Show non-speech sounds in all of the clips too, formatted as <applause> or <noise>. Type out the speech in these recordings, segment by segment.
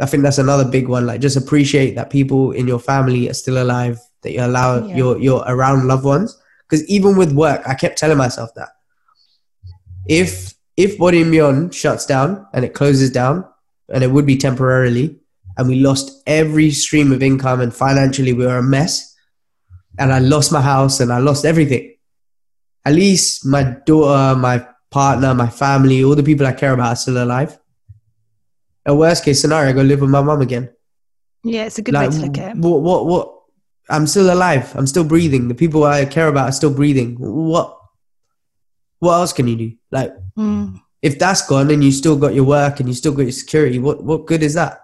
I think that's another big one. Like just appreciate that people in your family are still alive, that you allow Yeah. you're you're around loved ones. Because even with work, I kept telling myself that if if Body Beyond shuts down and it closes down, and it would be temporarily, and we lost every stream of income and financially we were a mess, and I lost my house and I lost everything. At least my daughter, my partner, my family, all the people I care about are still alive. A worst case scenario, I go live with my mum again. Yeah, it's a good way to look at it. What, what, what? I'm still alive. I'm still breathing. The people I care about are still breathing. What? What else can you do? Like, Mm. if that's gone and you still got your work and you still got your security, what, what good is that?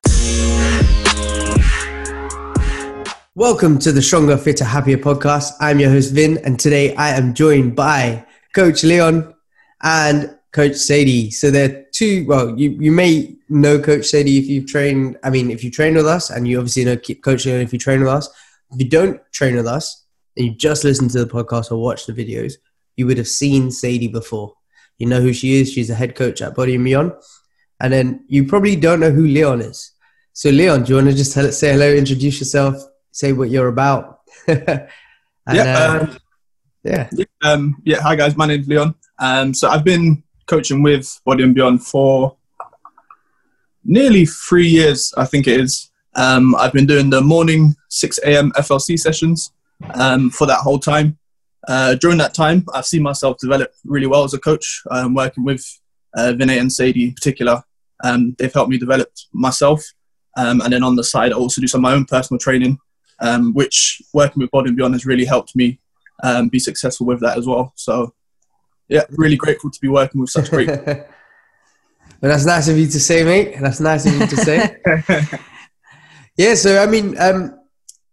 Welcome to the Stronger, Fitter, Happier podcast. I'm your host, Vin, and today I am joined by Coach Leon and Coach Sadie. So they're two, well, you, you may know Coach Sadie if you've trained, I mean, if you train with us, and you obviously know Coach Leon if you train with us. If you don't train with us and you just listen to the podcast or watch the videos, you would have seen Sadie before. You know who she is. She's a head coach at Body and Beyond. And then you probably don't know who Leon is. So, Leon, do you want to just tell, say hello, introduce yourself, say what you're about? <laughs> and, yeah, uh, um, yeah. yeah, um, yeah. Hi guys, my name's Leon. Um, so I've been coaching with Body and Beyond for nearly three years, I think it is. Um, I've been doing the morning 6 a.m. FLC sessions um, for that whole time. Uh, during that time, I've seen myself develop really well as a coach, um, working with uh, Vinay and Sadie in particular. Um, they've helped me develop myself. Um, and then on the side, I also do some of my own personal training, um, which working with Body and Beyond has really helped me be successful with that as well. So, yeah, really grateful to be working with such great. <laughs> well, that's nice of you to say, mate. That's nice of you to say. <laughs> yeah, so I mean, um,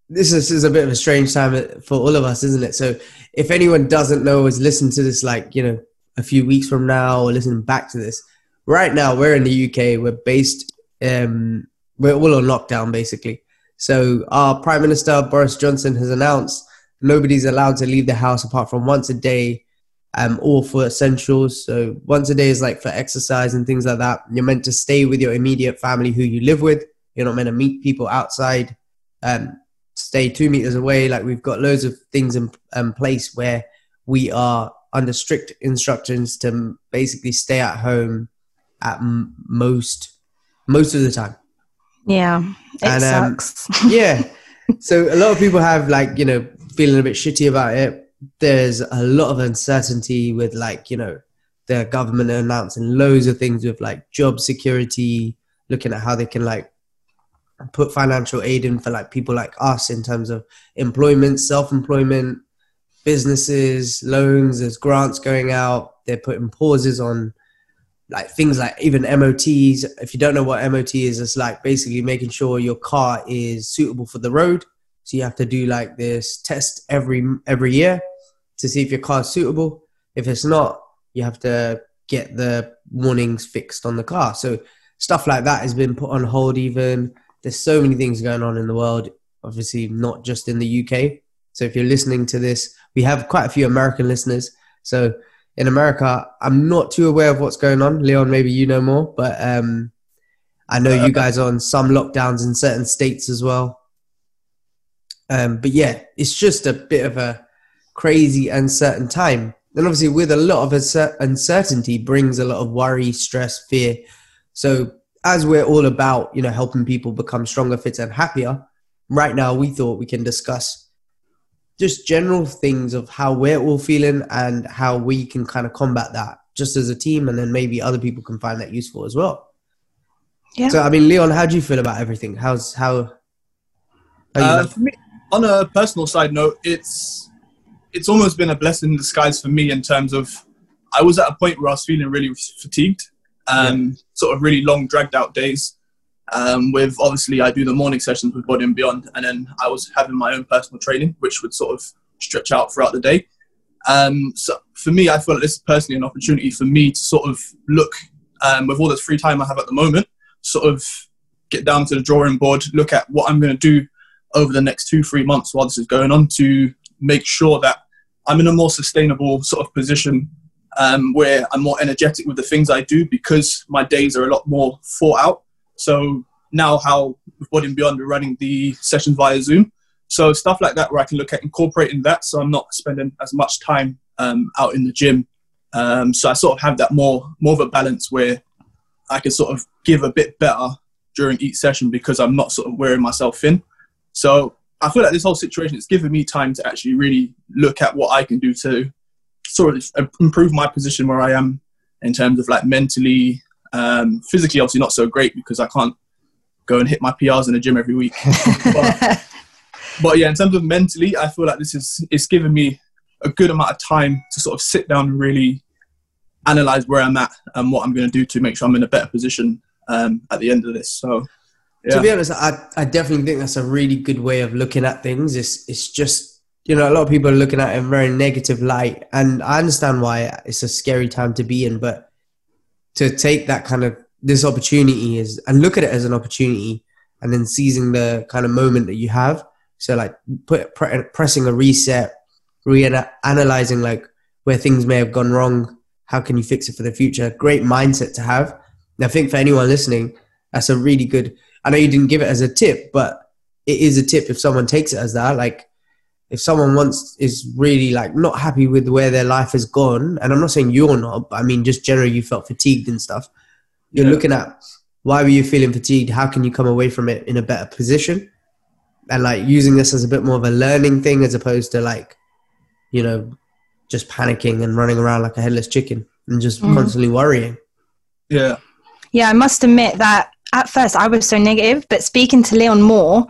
this is, this is a bit of a strange time for all of us, isn't it? So, if anyone doesn't know, is listen to this like you know a few weeks from now, or listen back to this. Right now, we're in the UK. We're based. Um, we're all on lockdown, basically. So, our Prime Minister Boris Johnson has announced nobody's allowed to leave the house apart from once a day um, all for essentials. So once a day is like for exercise and things like that. You're meant to stay with your immediate family who you live with. You're not meant to meet people outside. Um, stay two meters away. Like we've got loads of things in um, place where we are under strict instructions to basically stay at home at m- most most of the time. Yeah, it And, um, sucks. <laughs> Yeah. so a lot of people have like you know feeling a bit shitty about it. There's a lot of uncertainty with like you know the government announcing loads of things with like job security, looking at how they can like put financial aid in for like people like us in terms of employment, self-employment, businesses, loans. There's grants going out. They're putting pauses on like things like even MOTs. If you don't know what MOT is, it's like basically making sure your car is suitable for the road. So you have to do like this test every every year to see if your car is suitable. If it's not, you have to get the warnings fixed on the car. So stuff like that has been put on hold. Even there's so many things going on in the world. Obviously, not just in the UK. So if you're listening to this, we have quite a few American listeners. So in America, I'm not too aware of what's going on. Leon, maybe you know more, but um, I know you guys are on some lockdowns in certain states as well. Um, but yeah, it's just a bit of a crazy, uncertain time. And obviously, with a lot of uncertainty brings a lot of worry, stress, fear. So, as we're all about, you know, helping people become stronger, fitter, and happier, right now we thought we can discuss just general things of how we're all feeling and how we can kind of combat that just as a team, and then maybe other people can find that useful as well. Yeah. So, I mean, Leon, how do you feel about everything? How's how? how you Uh, for me, on a personal side note, it's it's almost been a blessing in disguise for me in terms of I was at a point where I was feeling really fatigued, um, sort of really long, dragged out days. Um, with obviously, I do the morning sessions with Body and Beyond, and then I was having my own personal training, which would sort of stretch out throughout the day. Um, so for me, I feel like this is personally an opportunity for me to sort of look um, with all this free time I have at the moment, sort of get down to the drawing board, look at what I'm going to do over the next two, three months while this is going on to make sure that I'm in a more sustainable sort of position um, where I'm more energetic with the things I do because my days are a lot more thought out. So now how with Body and Beyond we're running the sessions via Zoom. So stuff like that where I can look at incorporating that so I'm not spending as much time um, out in the gym. Um, so I sort of have that more more of a balance where I can sort of give a bit better during each session because I'm not sort of wearing myself thin. So I feel like this whole situation is given me time to actually really look at what I can do to sort of improve my position where I am in terms of like mentally, um, physically, obviously not so great because I can't go and hit my PRs in the gym every week. <laughs> but, but, yeah, in terms of mentally, I feel like this is it's given me a good amount of time to sort of sit down and really analyze where I'm at and what I'm going to do to make sure I'm in a better position um, at the end of this. So, yeah. to be honest, I, I definitely think that's a really good way of looking at things. It's it's just you know a lot of people are looking at it in very negative light, and I understand why it's a scary time to be in, but to take that kind of this opportunity is and look at it as an opportunity, and then seizing the kind of moment that you have. So like put pre- pressing a reset, re-analyzing like where things may have gone wrong. How can you fix it for the future? Great mindset to have. And I think for anyone listening, that's a really good I know you didn't give it as a tip, but it is a tip if someone takes it as that. Like, if someone wants is really like not happy with where their life has gone, and I'm not saying you're not, but I mean just generally you felt fatigued and stuff. You're yeah. looking at why were you feeling fatigued? How can you come away from it in a better position? And like using this as a bit more of a learning thing as opposed to like, you know, just panicking and running around like a headless chicken and just mm. constantly worrying. Yeah. Yeah, I must admit that at first I was so negative, but speaking to Leon more,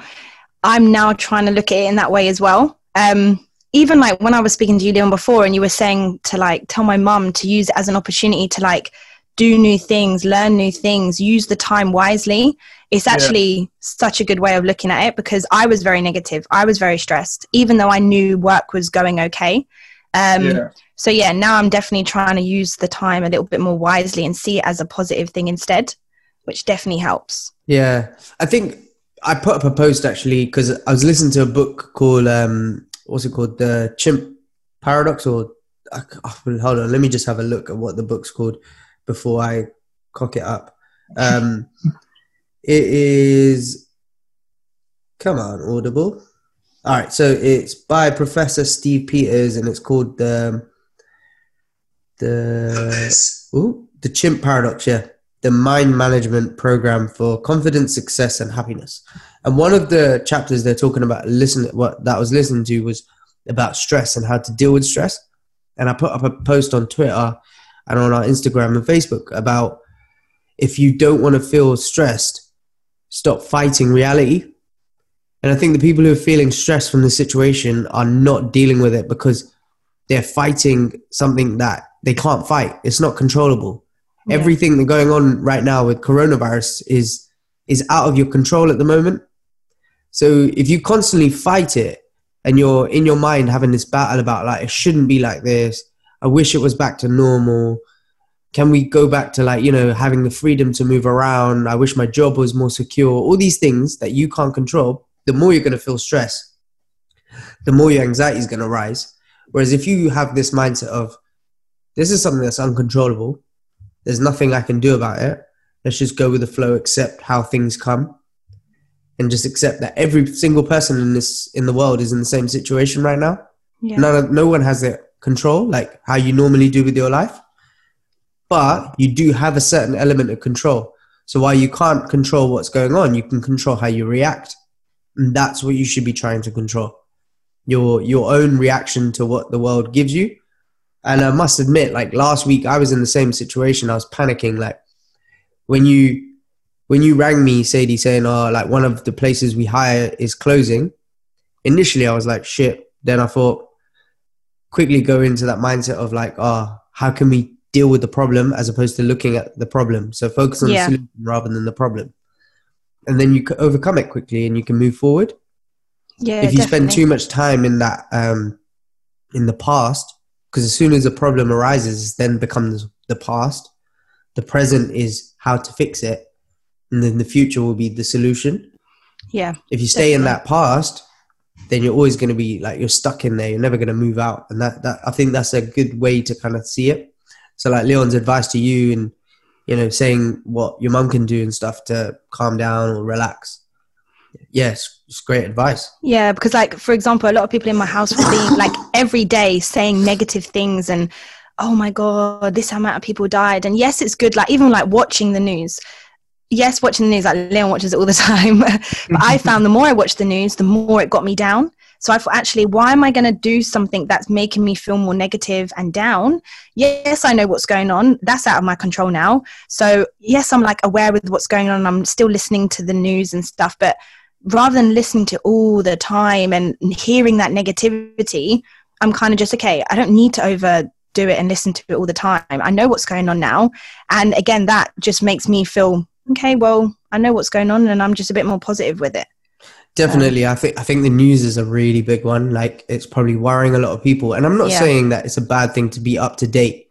I'm now trying to look at it in that way as well. Um, even like when I was speaking to you, Leon, before, and you were saying to like tell my mum to use it as an opportunity to like do new things, learn new things, use the time wisely. It's actually yeah. such a good way of looking at it because I was very negative. I was very stressed, even though I knew work was going okay. Um, yeah. So, yeah, now I'm definitely trying to use the time a little bit more wisely and see it as a positive thing instead which definitely helps. Yeah, I think I put up a post actually because I was listening to a book called um, what's it called, the Chimp Paradox, or oh, hold on, let me just have a look at what the book's called before I cock it up. Um, <laughs> it is, come on, Audible. All right, so it's by Professor Steve Peters, and it's called the the ooh, the Chimp Paradox. Yeah, the mind management program for confidence, success, and happiness. And one of the chapters they're talking about, listen, what that was listening to was about stress and how to deal with stress. And I put up a post on Twitter and on our Instagram and Facebook about if you don't want to feel stressed, stop fighting reality. And I think the people who are feeling stressed from the situation are not dealing with it because they're fighting something that they can't fight. It's not controllable yeah. everything that's going on right now with coronavirus is is out of your control at the moment. So if you constantly fight it and you're in your mind having this battle about like it shouldn't be like this, I wish it was back to normal. Can we go back to like, you know, having the freedom to move around? I wish my job was more secure. All these things that you can't control, the more you're going to feel stress, the more your anxiety is going to rise. Whereas if you have this mindset of this is something that's uncontrollable, there's nothing I can do about it. Let's just go with the flow, accept how things come, and just accept that every single person in this in the world is in the same situation right now. Yeah. None of, no one has the control like how you normally do with your life, but you do have a certain element of control. So while you can't control what's going on, you can control how you react, and that's what you should be trying to control. Your your own reaction to what the world gives you and I must admit, like last week, I was in the same situation. I was panicking. Like when you when you rang me, Sadie, saying, "Oh, like one of the places we hire is closing." Initially, I was like, "Shit." Then I thought, quickly go into that mindset of like, "Oh, how can we deal with the problem as opposed to looking at the problem?" So focus on yeah. the solution rather than the problem, and then you can overcome it quickly and you can move forward. Yeah. If you definitely. spend too much time in that um, in the past, because as soon as a problem arises, then becomes the past. The present is how to fix it, and then the future will be the solution. Yeah. If you stay definitely. in that past, then you're always going to be like you're stuck in there. You're never going to move out, and that that I think that's a good way to kind of see it. So, like Leon's advice to you, and you know, saying what your mum can do and stuff to calm down or relax. Yes, it's great advice. Yeah, because like for example, a lot of people in my house will be like every day saying negative things and oh my god, this amount of people died. And yes, it's good. Like even like watching the news. Yes, watching the news. Like Leon watches it all the <laughs> time. but I found the more I watched the news, the more it got me down. So I thought, actually, why am I going to do something that's making me feel more negative and down? Yes, I know what's going on. That's out of my control now. So yes, I'm like aware with what's going on. I'm still listening to the news and stuff, but rather than listening to all the time and hearing that negativity, I'm kind of just okay. I don't need to overdo it and listen to it all the time. I know what's going on now, and again, that just makes me feel okay. Well, I know what's going on, and I'm just a bit more positive with it. Definitely, I think I think the news is a really big one. Like it's probably worrying a lot of people, and I'm not Yeah. saying that it's a bad thing to be up to date.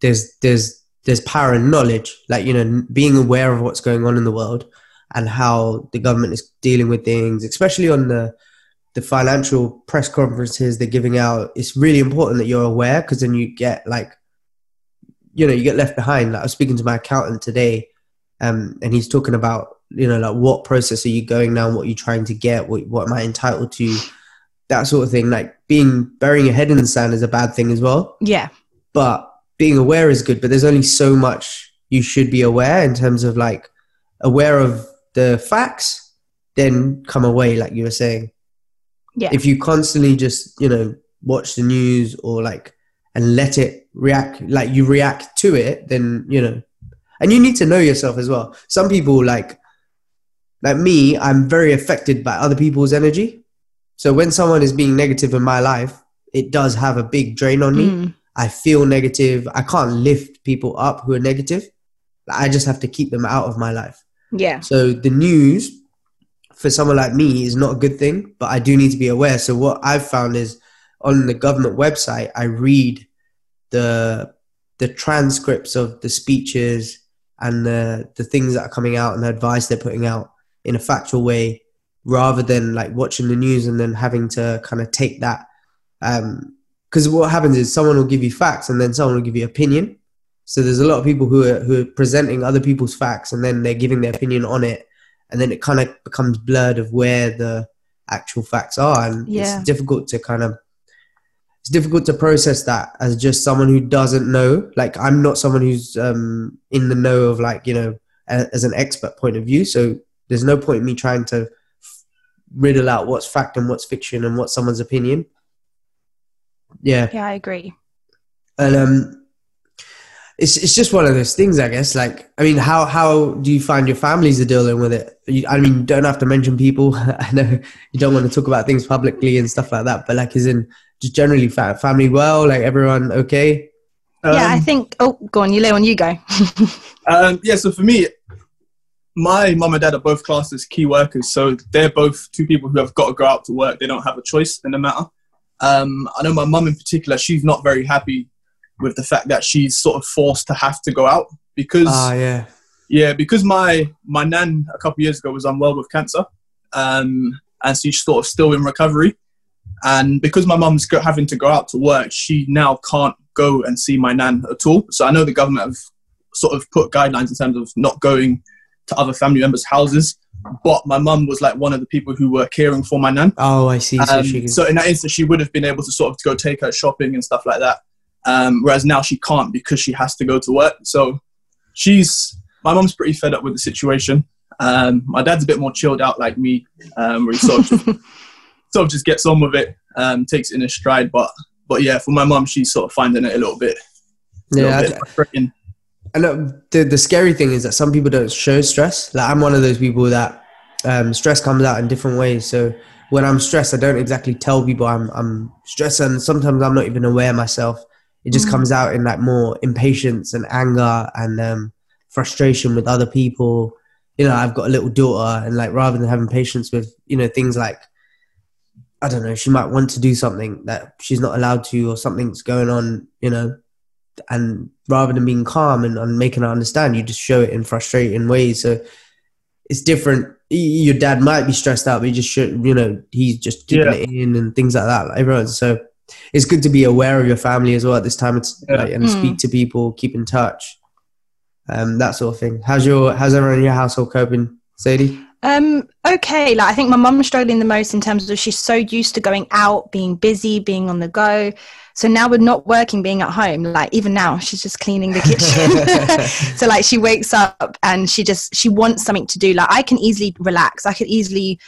There's there's there's power in knowledge, like you know, being aware of what's going on in the world and how the government is dealing with things, especially on the the financial press conferences they're giving out. It's really important that you're aware because then you get like, you know, you get left behind. Like I was speaking to my accountant today, um, and he's talking about you know like what process are you going down what are you trying to get? What, what am i entitled to? That sort of thing. Like being burying your head in the sand is a bad thing as well. Yeah, but being aware is good but there's only so much you should be aware in terms of like aware of the facts then come away like you were saying. Yeah, if you constantly just you know watch the news or like and let it react like you react to it then you know. And you need to know yourself as well. Some people like like me i'm very affected by other people's energy. So when someone is being negative in my life it does have a big drain on me. Mm. i feel negative. I can't lift people up who are negative. I just have to keep them out of my life yeah, so the news for someone like me is not a good thing, but I do need to be aware. So what I've found is on the government website, I read the the transcripts of the speeches and the the things that are coming out and the advice they're putting out in a factual way, rather than like watching the news and then having to kind of take that. Um, because what happens is someone will give you facts and then someone will give you opinion. So there's a lot of people who are who are presenting other people's facts and then they're giving their opinion on it, and then it kind of becomes blurred of where the actual facts are, and Yeah. it's difficult to kind of it's difficult to process that as just someone who doesn't know. Like I'm not someone who's um, in the know of like you know a, as an expert point of view. So there's no point in me trying to riddle out what's fact and what's fiction and what's someone's opinion. Yeah, yeah. I agree. and um, it's it's just one of those things, I guess. Like, I mean, how how do you find your families are dealing with it? You, I mean, you don't have to mention people. <laughs> I know you don't want to talk about things publicly and stuff like that, but like, is in just generally family well, like everyone okay? yeah, I Um, think. Oh, go on, you Leon, you go. <laughs> Um, yeah, so for me, my mum and dad are both classed as key workers, so they're both two people who have got to go out to work. They don't have a choice in the matter. Um, I know my mum in particular; she's not very happy with the fact that she's sort of forced to have to go out because, Ah, yeah, yeah, because my my nan a couple of years ago was unwell with cancer, um, and she's sort of still in recovery. And because my mum's having to go out to work, she now can't go and see my nan at all. So I know the government have sort of put guidelines in terms of not going to other family members' houses. But my mum was like one of the people who were caring for my nan. Oh, I see. So Um, can, so in that instance, she would have been able to sort of go take her shopping and stuff like that. Um, whereas now she can't because she has to go to work. So she's my mum's pretty fed up with the situation. Um, my dad's a bit more chilled out like me, um, where he sort of just, <laughs> sort of just gets on with it, um, takes it in a stride. But but yeah, for my mum, she's sort of finding it a little bit, a yeah, little I bit. And uh, the the scary thing is that some people don't show stress. Like I'm one of those people that um, stress comes out in different ways. So when I'm stressed, I don't exactly tell people I'm I'm stressed, and sometimes I'm not even aware myself. It just Mm. comes out in like more impatience and anger and um, frustration with other people. You know, I've got a little daughter, and like rather than having patience with you know things like I don't know, she might want to do something that she's not allowed to, or something's going on. You know, and rather than being calm and, and making her understand, you just show it in frustrating ways. So it's different. Your dad might be stressed out, but you just should, you know, he's just keeping Yeah. it in and things like that. Like everyone. So it's good to be aware of your family as well at this time. It's Yeah. like, and Mm. speak to people, keep in touch. um, that sort of thing. How's your how's everyone in your household coping, Sadie? Um, okay, like I think my mum's struggling the most in terms of she's so used to going out, being busy, being on the go. So now we're not working, being at home. Like even now, she's just cleaning the kitchen. <laughs> <laughs> so like she wakes up and she just she wants something to do. Like I can easily relax. I could easily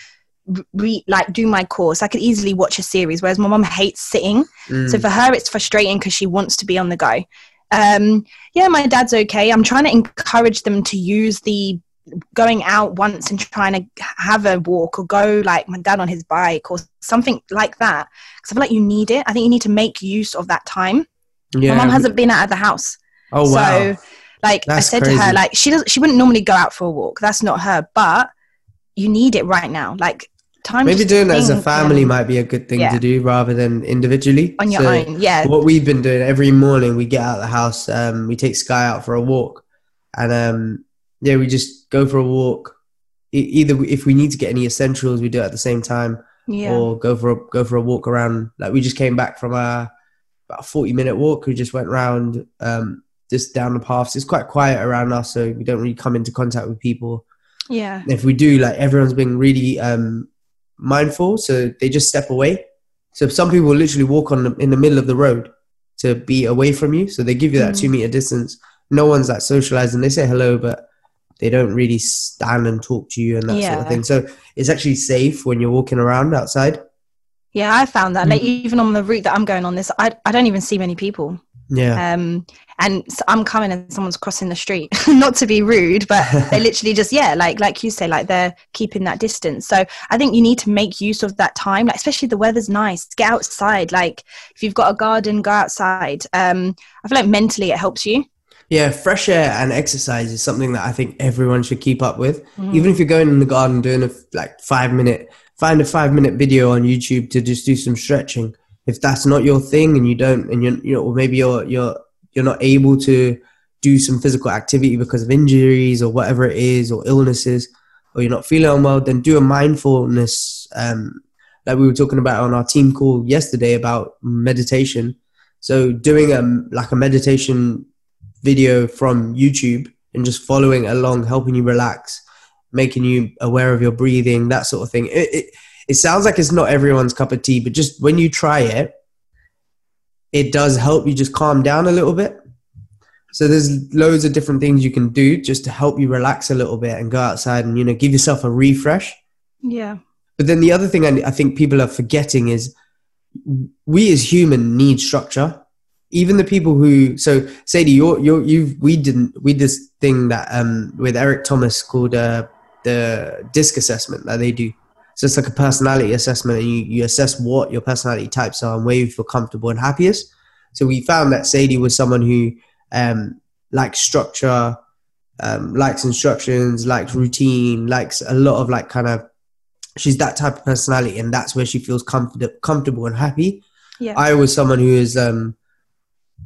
re- like do my course. I could easily watch a series, whereas my mum hates sitting. Mm. So for her, it's frustrating because she wants to be on the go. Um, yeah, my dad's okay. I'm trying to encourage them to use the going out once and trying to have a walk or go like my dad on his bike or something like that. Because I feel like you need it. I think you need to make use of that time. yeah. My mum hasn't been out of the house. oh wow. So like That's I said to her, like she does she wouldn't normally go out for a walk. That's not her, but you need it right now. Like time Maybe doing that as a family and might be a good thing Yeah. to do rather than individually. on your So own. Yeah. What we've been doing every morning, we get out of the house, um, we take Sky out for a walk, and um, yeah, we just go for a walk. E- either if we need to get any essentials, we do it at the same time, Yeah. or go for a, go for a walk around. Like we just came back from a about a forty minute walk. We just went round um, just down the paths. It's quite quiet around us, so we don't really come into contact with people. yeah. if we do like everyone's been really um mindful so they just step away so some people literally walk on the, in the middle of the road to be away from you so they give you that Mm. two meter distance no one's like socializing they say hello but they don't really stand and talk to you and that sort of thing so it's actually safe when you're walking around outside Yeah, I found that. Mm. Like even on the route that I'm going on this, I I don't even see many people. Yeah Um, and I'm coming and someone's crossing the street. <laughs> Not to be rude, but <laughs> they literally just yeah, like like you say, like they're keeping that distance. So I think you need to make use of that time. Like especially the weather's nice, get outside. Like if you've got a garden, go outside. Um, I feel like mentally it helps you. Yeah, fresh air and exercise is something that I think everyone should keep up with. Mm. Even if you're going in the garden doing a like five minute, find a five minute video on YouTube to just do some stretching. If that's not your thing and you don't, and you're, you know, or maybe you're you're you're not able to do some physical activity because of injuries or whatever it is or illnesses, or you're not feeling unwell, then do a mindfulness. Um, like we were talking about on our team call yesterday about meditation. So doing a like a meditation video from YouTube and just following along, helping you relax, making you aware of your breathing, that sort of thing. It, it, it sounds like it's not everyone's cup of tea, but just when you try it, it does help you just calm down a little bit. So there's loads of different things you can do just to help you relax a little bit and go outside and you know give yourself a refresh. Yeah. But then the other thing I, I think people are forgetting is we as human need structure. Even the people who so Sadie, you're you you we didn't we did this thing that um with Eric Thomas called uh the disc assessment that they do. So it's like a personality assessment and you, you assess what your personality types are and where you feel comfortable and happiest. So we found that Sadie was someone who um likes structure, um, likes instructions, likes routine, likes a lot of like kind of she's that type of personality and that's where she feels comfort- comfortable and happy Yeah. i was someone who is um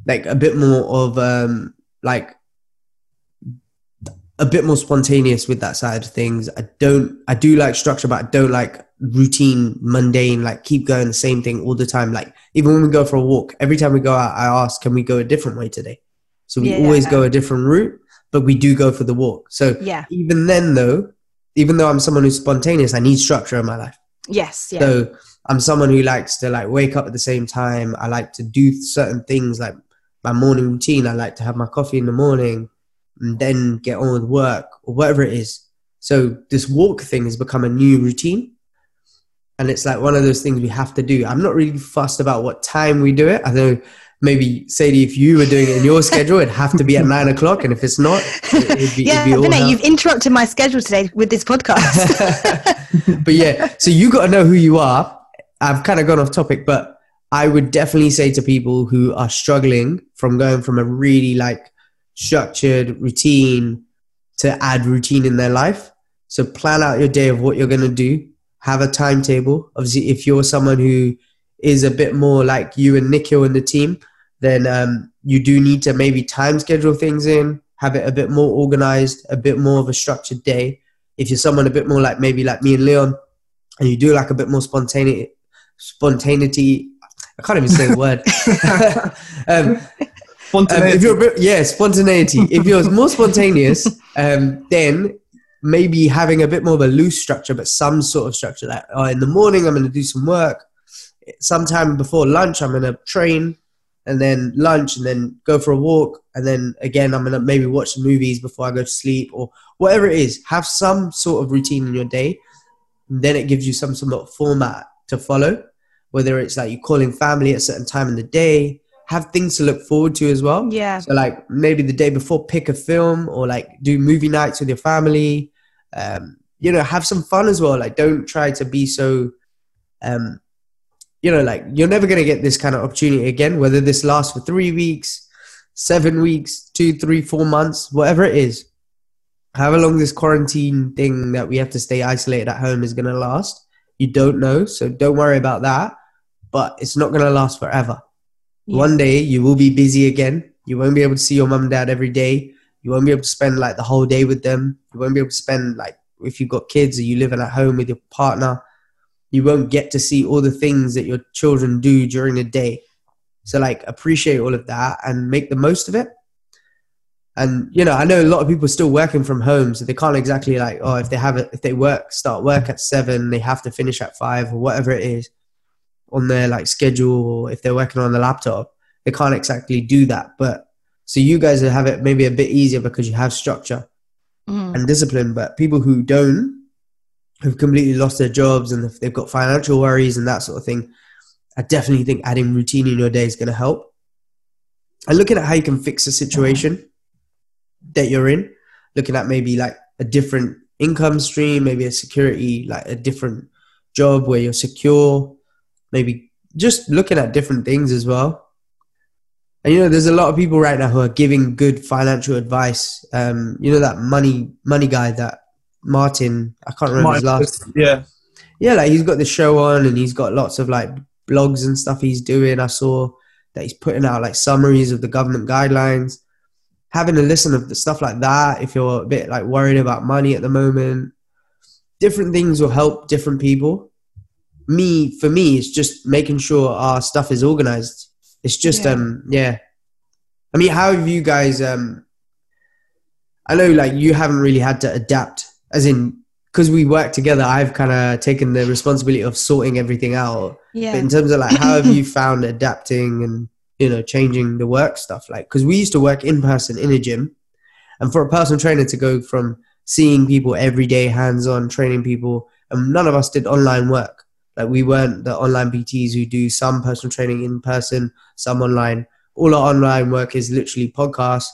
like a bit more of um like a bit more spontaneous with that side of things i don't i do like structure but i don't like routine mundane like keep going the same thing all the time like even when we go for a walk every time we go out i ask can we go a different way today so we Yeah. always go a different route but we do go for the walk so yeah. even then though even though i'm someone who's spontaneous i need structure in my life Yes. Yeah. so i'm someone who likes to like wake up at the same time i like to do certain things like my morning routine i like to have my coffee in the morning and then get on with work or whatever it is. So this walk thing has become a new routine. And it's like one of those things we have to do. I'm not really fussed about what time we do it. I know maybe sadie if you were doing it in your schedule it'd have to be at nine o'clock. And if it's not it- it'd be, yeah, it'd be Vinay, you've interrupted my schedule today with this podcast. <laughs> but yeah, so you got to know who you are. I've kind of gone off topic, but I would definitely say to people who are struggling from going from a really like structured routine to add routine in their life. So plan out your day of what you're going to do. Have a timetable. Obviously, if you're someone who is a bit more like you and Nikhil in the team, then um, you do need to maybe time schedule things in, have it a bit more organized, a bit more of a structured day. If you're someone a bit more like maybe like me and Leon, and you do like a bit more spontaneity, spontaneity. I can't even say the word. <laughs> <laughs> um, Um, Spontaneity. if you're a bit, yeah, spontaneity. if you're more spontaneous, um, then maybe having a bit more of a loose structure, but some sort of structure. Like, oh, in the morning, I'm going to do some work. Sometime before lunch, I'm going to train, and then lunch, and then go for a walk, and then again, I'm going to maybe watch some movies before I go to sleep, or whatever it is. Have some sort of routine in your day. And then it gives you some sort of format to follow. Whether it's like you calling family at a certain time in the day, have things to look forward to as well. Yeah. So like maybe the day before, pick a film or like do movie nights with your family. Um, you know, have some fun as well. Like don't try to be so, um, you know, like you're never gonna get this kind of opportunity again. Whether this lasts for three weeks, seven weeks, two, three, four months, whatever it is. However long this quarantine thing that we have to stay isolated at home is gonna last, you don't know. So don't worry about that. But it's not gonna last forever. Yeah. One day you will be busy again. You won't be able to see your mum and dad every day. You won't be able to spend like the whole day with them. You won't be able to spend like if you've got kids or you living at home with your partner. You won't get to see all the things that your children do during the day. So like appreciate all of that and make the most of it. And you know, I know a lot of people are still working from home, so they can't exactly like, oh, if they have it, if they work, start work at seven, they have to finish at five or whatever it is on their like schedule or if they're working on the laptop they can't exactly do that but so you guys have it maybe a bit easier because you have structure Mm. and discipline but people who don't who've completely lost their jobs and if they've got financial worries and that sort of thing i definitely think adding routine in your day is going to help and looking at how you can fix the situation that you're in looking at maybe like a different income stream maybe a security like a different job where you're secure maybe just looking at different things as well. And you know, there's a lot of people right now who are giving good financial advice. Um, you know that money money guy that Martin, I can't remember his last. yeah. Yeah, like he's got the show on and he's got lots of like blogs and stuff he's doing. I saw that he's putting out like summaries of the government guidelines. Having a listen of the stuff like that, if you're a bit like worried about money at the moment, different things will help different people me for me it's just making sure our stuff is organized. It's just Yeah. um yeah. I mean how have you guys um i know like you haven't really had to adapt as in because we work together i've kind of taken the responsibility of sorting everything out. Yeah. but in terms of like how have you <laughs> found adapting and you know changing the work stuff? Like because we used to work in person in a gym and for a personal trainer to go from seeing people every day hands on training people and none of us did online work like we weren't the online pts who do some personal training in person some online all our online work is literally podcasts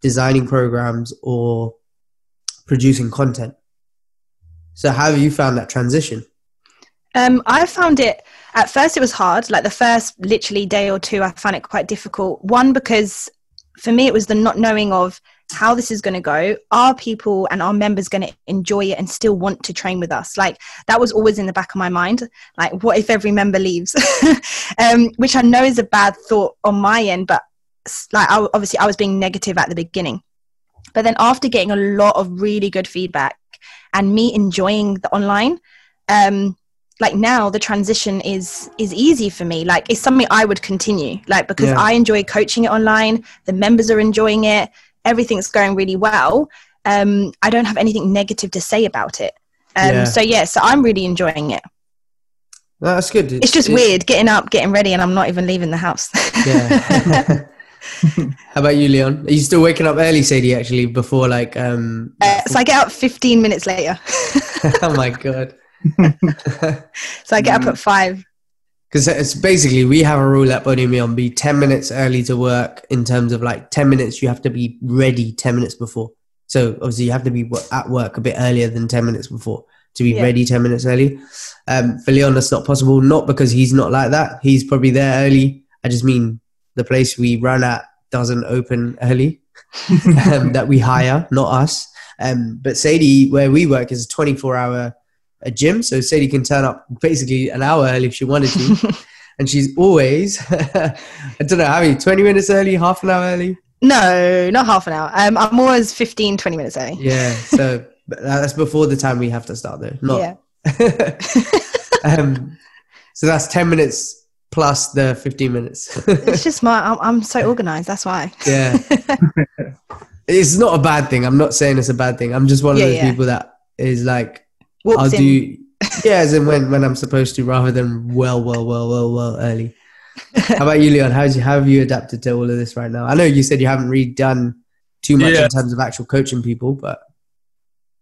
designing programs or producing content so how have you found that transition Um, I found it at first. It was hard. Like the first literally day or two, I found it quite difficult. One because for me, it was the not knowing of how this is going to go. Are people and our members going to enjoy it and still want to train with us? Like that was always in the back of my mind. Like, what if every member leaves? <laughs> um, which I know is a bad thought on my end, but like I, obviously I was being negative at the beginning. But then after getting a lot of really good feedback and me enjoying the online, um, like now the transition is is easy for me like it's something i would continue like because Yeah. i enjoy coaching it online the members are enjoying it everything's going really well um i don't have anything negative to say about it um Yeah. so yeah so i'm really enjoying it No, that's good it's just weird getting up getting ready and i'm not even leaving the house Yeah. <laughs> <laughs> How about you, Leon? Are you still waking up early, Sadie? Actually, before like um. uh, so i get up 15 minutes later <laughs> oh my god. so i get up at five Because it's basically we have a rule at Body Meal be ten minutes early to work. In terms of like ten minutes, you have to be ready ten minutes before. So obviously you have to be at work a bit earlier than ten minutes before to be Yeah. ready ten minutes early. Um, for Leon, that's not possible. Not because he's not like that. He's probably there early. I just mean the place we run at doesn't open early. <laughs> um, that we hire, not us. Um, but Sadie, where we work, is a 24 hour a gym. So Sadie can turn up basically an hour early if she wanted to. <laughs> and she's always, <laughs> I don't know, how many, 20 minutes early, half an hour early? no not half an hour um i'm always 15 20 minutes early Yeah. So <laughs> that's before the time we have to start though. Not, yeah um, so that's 10 minutes plus the 15 minutes. it's just my. I'm, I'm so organized. That's why. yeah. it's not a bad thing. I'm not saying it's a bad thing. I'm just one Yeah, of those yeah. people that is like, I'll in. do, <laughs> yeah, as in when, when I'm supposed to rather than well, well, well, well, well early. <laughs> How about you, Leon? How's you, how have you adapted to all of this right now? I know you said you haven't really done too much Yeah. in terms of actual coaching people, but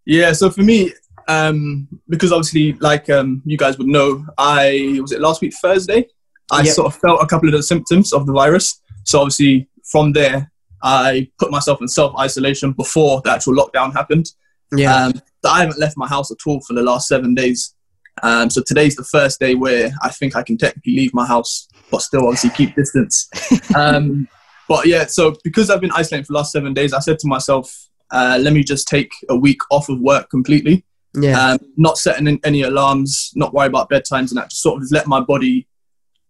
Yeah, so for me, um, because obviously, like um, you guys would know, I was it last week Thursday. I Yep. sort of felt a couple of the symptoms of the virus. So obviously, from there, I put myself in self isolation before the actual lockdown happened. yeah. Um, so I haven't left my house at all for the last seven days. Um, so today's the first day where I think I can technically leave my house, but still obviously keep distance. <laughs> Um, but yeah, so because I've been isolating for the last seven days, I said to myself, uh, let me just take a week off of work completely. yeah. Um, not setting in any alarms, not worry about bedtimes and that, just sort of let my body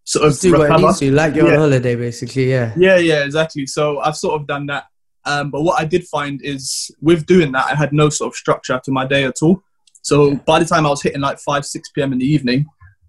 sort of Just do what it recover. needs to, like you're Yeah. on holiday, basically. Yeah. Yeah, yeah, exactly. So I've sort of done that. Um, but what I did find is with doing that, I had no sort of structure to my day at all. So by the time I was hitting like 5, 6 p.m. in the evening,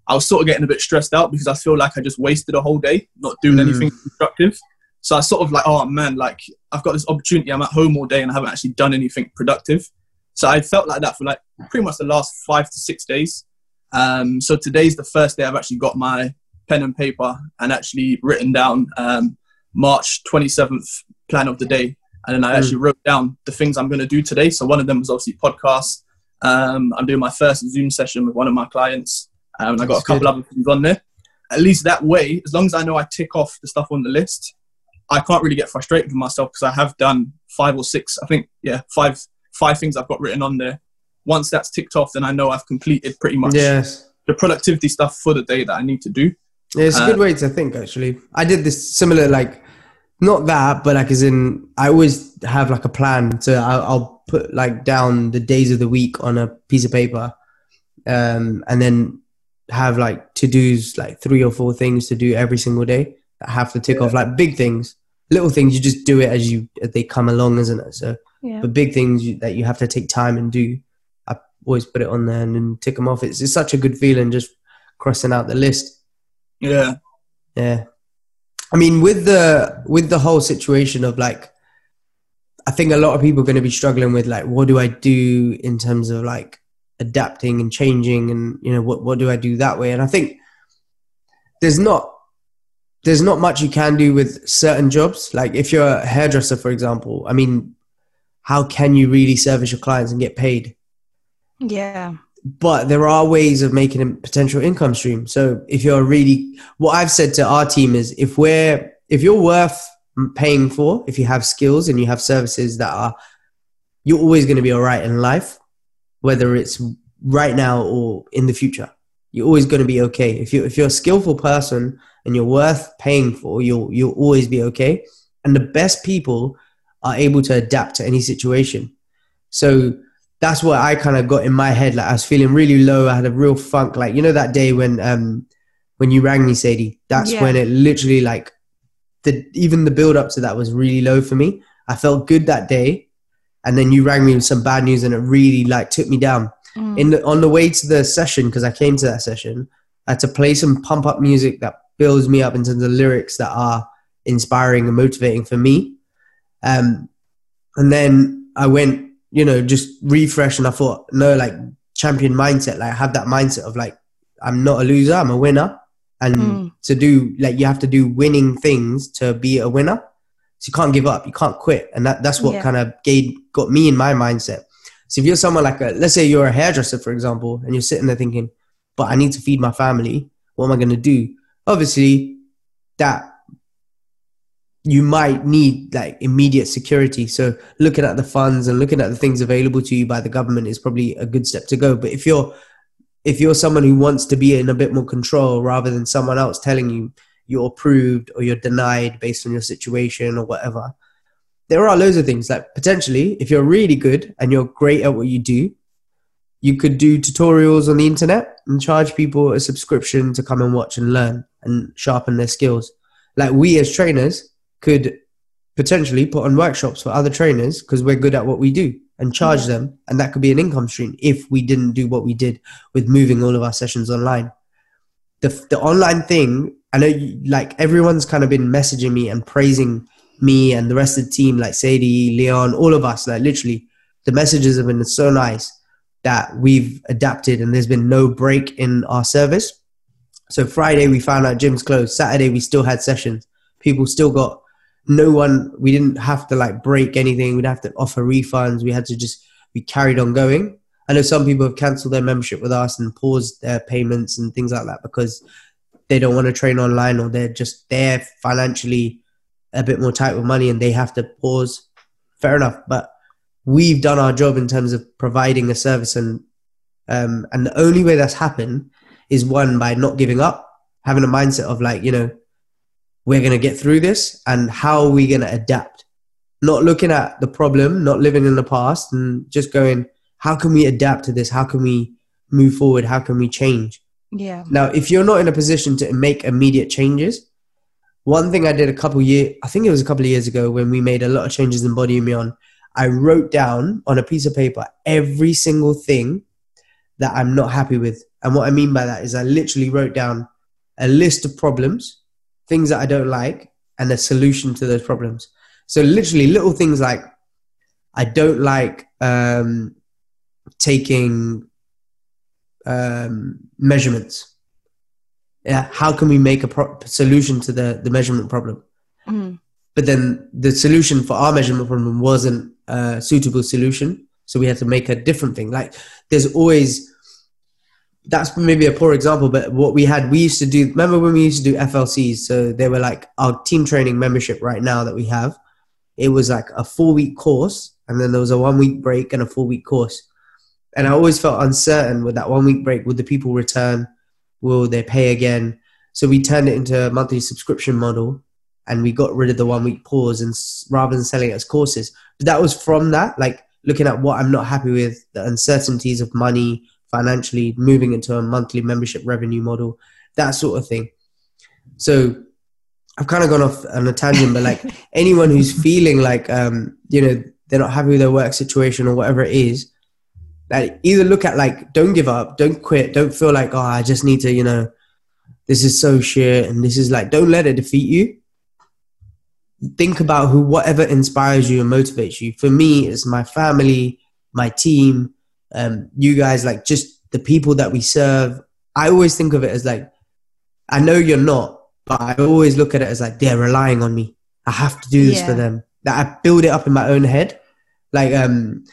I was sort of getting a bit stressed out because I feel like I just wasted a whole day not doing Mm. anything constructive. So I sort of like, oh man, like I've got this opportunity. I'm at home all day and I haven't actually done anything productive. So I felt like that for like pretty much the last five to six days. Um, so today's the first day I've actually got my pen and paper and actually written down um, March 27th plan of the day. And then I Mm. actually wrote down the things I'm going to do today. So one of them was obviously podcasts. Um, I'm doing my first Zoom session with one of my clients. Um, and I got That's a couple good. other things on there. At least that way, as long as I know I tick off the stuff on the list, I can't really get frustrated with myself because I have done five or six, I think, yeah, five five things I've got written on there. Once that's ticked off, then I know I've completed pretty much Yes. the productivity stuff for the day that I need to do. Yeah, it's a Uh, good way to think actually. I did this similar, like not that, but like as in, I always have like a plan. So I'll, I'll put like down the days of the week on a piece of paper, um, and then have like to dos, like three or four things to do every single day. that have to tick off, like big things, little things. You just do it as you as they come along, isn't it? So, Yeah. but big things you, that you have to take time and do, I always put it on there and then tick them off. It's, it's such a good feeling just crossing out the list. Yeah. Yeah. I mean, with the with the whole situation of like, I think a lot of people are going to be struggling with like, what do I do in terms of like adapting and changing, and you know, what what do I do that way? And I think there's not there's not much you can do with certain jobs. Like if you're a hairdresser, for example, I mean, how can you really service your clients and get paid? Yeah. But there are ways of making a potential income stream. So if you're really, what I've said to our team is if we're, if you're worth paying for, if you have skills and you have services that are, you're always going to be all right in life, whether it's right now or in the future. You're always going to be okay. If you if you're a skillful person and you're worth paying for, you'll you'll always be okay. And the best people are able to adapt to any situation. So that's what I kind of got in my head. Like I was feeling really low. I had a real funk. Like you know that day when um when you rang me, Sadie. That's Yeah. when it literally like the even the build up to that was really low for me. I felt good that day, and then you rang me with some bad news, and it really like took me down. Mm. In the, on the way to the session, because I came to that session, I had to play some pump up music that builds me up in terms of lyrics that are inspiring and motivating for me. Um, and then I went, you know, just refresh, and I thought, no, like champion mindset, like have that mindset of like, I'm not a loser, I'm a winner, and Mm. to do like you have to do winning things to be a winner. So you can't give up, you can't quit, and that that's what Yeah. kind of gave got me in my mindset. So if you're someone like a, let's say you're a hairdresser, for example, and you're sitting there thinking, but I need to feed my family. What am I going to do? Obviously, that you might need like immediate security. So looking at the funds and looking at the things available to you by the government is probably a good step to go. But if you're if you're someone who wants to be in a bit more control rather than someone else telling you you're approved or you're denied based on your situation or whatever, there are loads of things like potentially if you're really good and you're great at what you do you could do tutorials on the internet and charge people a subscription to come and watch and learn and sharpen their skills like we as trainers could potentially put on workshops for other trainers because we're good at what we do and charge Yeah. them and that could be an income stream if we didn't do what we did with moving all of our sessions online the, the online thing I know you, like everyone's kind of been messaging me and praising me and the rest of the team, like Sadie, Leon, all of us. Like literally, the messages have been so nice that we've adapted and there's been no break in our service. So Friday we found out gym's closed. Saturday we still had sessions. People still got no one. We didn't have to like break anything. We'd have to offer refunds. We had to just we carried on going. I know some people have cancelled their membership with us and paused their payments and things like that because they don't want to train online or they're just there financially a bit more tight with money and they have to pause. Fair enough, but we've done our job in terms of providing a service and um, and the only way that's happened is one by not giving up, having a mindset of like you know we're gonna get through this and how are we gonna adapt, not looking at the problem, not living in the past, and just going how can we adapt to this? How can we move forward? How can we change? Yeah. Now, if you're not in a position to make immediate changes, one thing I did a couple years, I think it was a couple of years ago when we made a lot of changes in Body Immune, I wrote down on a piece of paper every single thing that I'm not happy with. And what I mean by that is I literally wrote down a list of problems, things that I don't like, and a solution to those problems. So literally little things like I don't like um, taking um, measurements. Yeah, how can we make a pro- solution to the the measurement problem? Mm. But then the solution for our measurement problem wasn't a suitable solution, so we had to make a different thing. Like there's always that's maybe a poor example, but what we had, we used to do. Remember when we used to do FLCs? So they were like our team training membership right now that we have. It was like a four week course, and then there was a one week break and a four week course and I always felt uncertain with that one week break. Would the people return? Will they pay again? So we turned it into a monthly subscription model, and we got rid of the one week pause, and rather than selling it as courses. But that was from that, like looking at what I'm not happy with, the uncertainties of money financially, moving into a monthly membership revenue model, that sort of thing. So I've kind of gone off on a tangent, but like <laughs> anyone who's feeling like um, you know they're not happy with their work situation or whatever it is, like either look at like don't give up don't quit don't feel like oh i just need to you know this is so shit and this is like don't let it defeat you think about who whatever inspires you and motivates you for me it's my family my team um you guys like just the people that we serve i always think of it as like i know you're not but i always look at it as like they're relying on me i have to do this yeah. for them that i build it up in my own head like um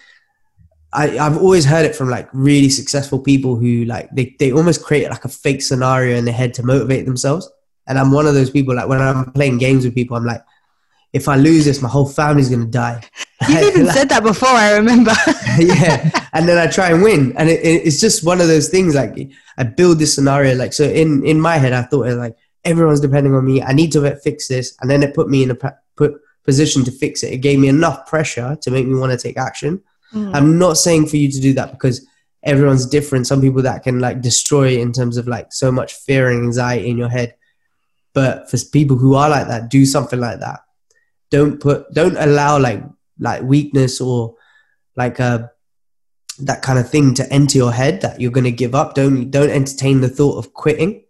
I, I've always heard it from like really successful people who like they, they almost create like a fake scenario in their head to motivate themselves. And I'm one of those people like when I'm playing games with people, I'm like, if I lose this, my whole family's gonna die. You've <laughs> even like, said that before, I remember. <laughs> yeah, <laughs> and then I try and win, and it, it, it's just one of those things. Like I build this scenario, like so in in my head, I thought like everyone's depending on me. I need to fix this, and then it put me in a put position to fix it. It gave me enough pressure to make me want to take action. Mm. I'm not saying for you to do that because everyone's different. Some people that can like destroy in terms of like so much fear and anxiety in your head. But for people who are like that, do something like that. Don't put, don't allow like like weakness or like a uh, that kind of thing to enter your head that you're going to give up. Don't don't entertain the thought of quitting.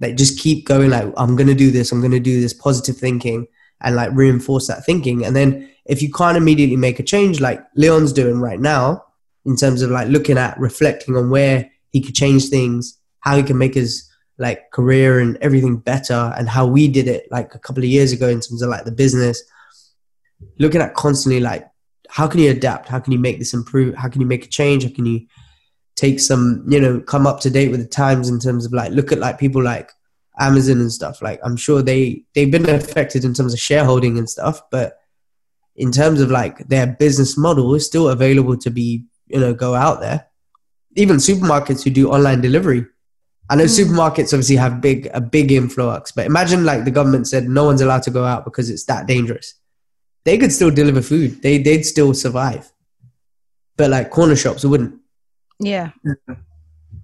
Like just keep going. Like I'm going to do this. I'm going to do this. Positive thinking and like reinforce that thinking. And then if you can't immediately make a change like Leon's doing right now, in terms of like looking at reflecting on where he could change things, how he can make his like career and everything better, and how we did it like a couple of years ago in terms of like the business. Looking at constantly like how can you adapt? How can you make this improve? How can you make a change? How can you take some, you know, come up to date with the times in terms of like look at like people like Amazon and stuff. Like I'm sure they they've been affected in terms of shareholding and stuff, but in terms of like their business model is still available to be you know go out there. Even supermarkets who do online delivery. I know mm. supermarkets obviously have big a big influx, but imagine like the government said no one's allowed to go out because it's that dangerous. They could still deliver food. They they'd still survive. But like corner shops wouldn't. Yeah. Do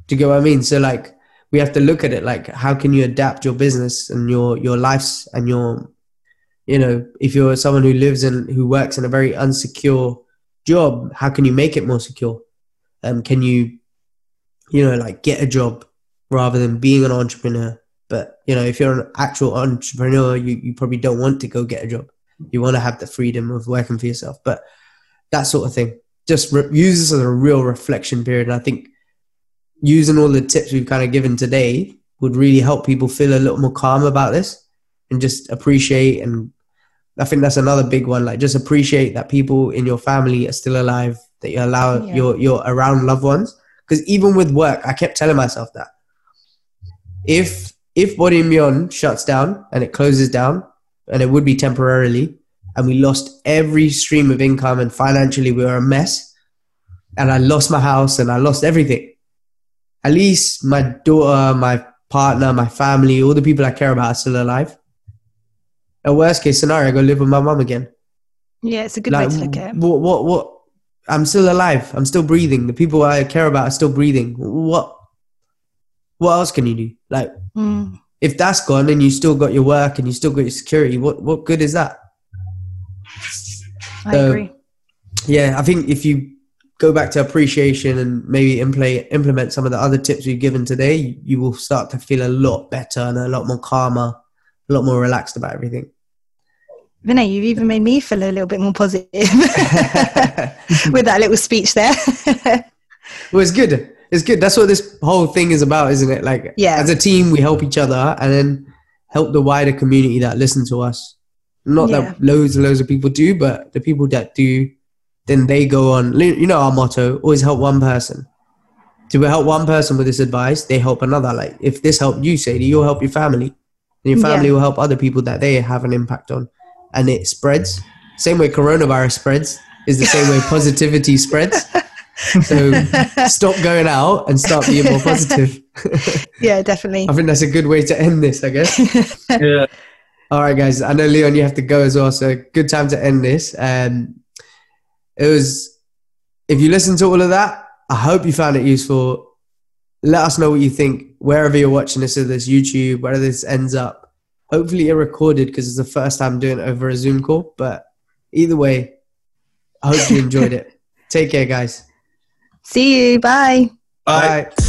you get what I mean? So like we have to look at it like how can you adapt your business and your your lives and your you know if you're someone who lives and who works in a very unsecure job how can you make it more secure um can you you know like get a job rather than being an entrepreneur But you know, if you're an actual entrepreneur, you, you probably don't want to go get a job. You want to have the freedom of working for yourself. But that sort of thing. Just re- use this as a real reflection period. And I think using all the tips we've kind of given today would really help people feel a little more calm about this and just appreciate and I think that's another big one. Like just appreciate that people in your family are still alive, that you allow Yeah. you're you're around loved ones. Because even with work, I kept telling myself that if if Body Myon shuts down and it closes down, and it would be temporarily, and we lost every stream of income and financially we were a mess, and I lost my house and I lost everything. At least my daughter, my partner, my family, all the people I care about are still alive. A worst case scenario, I go live with my mum again. Yeah, it's a good way to look at it. What, what, what? I'm still alive. I'm still breathing. The people I care about are still breathing. What? What else can you do? Like, Mm. if that's gone and you still got your work and you still got your security, what, what good is that? I Uh, agree. Yeah, I think if you go back to appreciation and maybe implement implement some of the other tips we've given today, you, you will start to feel a lot better and a lot more calmer, a lot more relaxed about everything. Vinay, you've even made me feel a little bit more positive <laughs> with that little speech there. <laughs> Well, it's good. It's good. That's what this whole thing is about, isn't it? Like, Yeah. as a team, we help each other and then help the wider community that listen to us. Not Yeah. that loads and loads of people do, but the people that do, then they go on. You know, our motto always help one person. To help one person with this advice, they help another. Like, if this helped you, Sadie, you'll help your family. And your family Yeah. will help other people that they have an impact on. And it spreads. Same way coronavirus spreads is the same way <laughs> positivity spreads. So <laughs> stop going out and start being more positive. <laughs> yeah, definitely. I think that's a good way to end this, I guess. <laughs> Yeah. All right, guys. I know Leon, you have to go as well, so good time to end this. Um, it was. If you listen to all of that, I hope you found it useful. Let us know what you think wherever you're watching this, whether this YouTube, wherever this ends up. Hopefully, you're recorded because it's the first time doing it over a Zoom call. But either way, I hope you enjoyed it. Take care, guys. See you. Bye. Bye. Bye.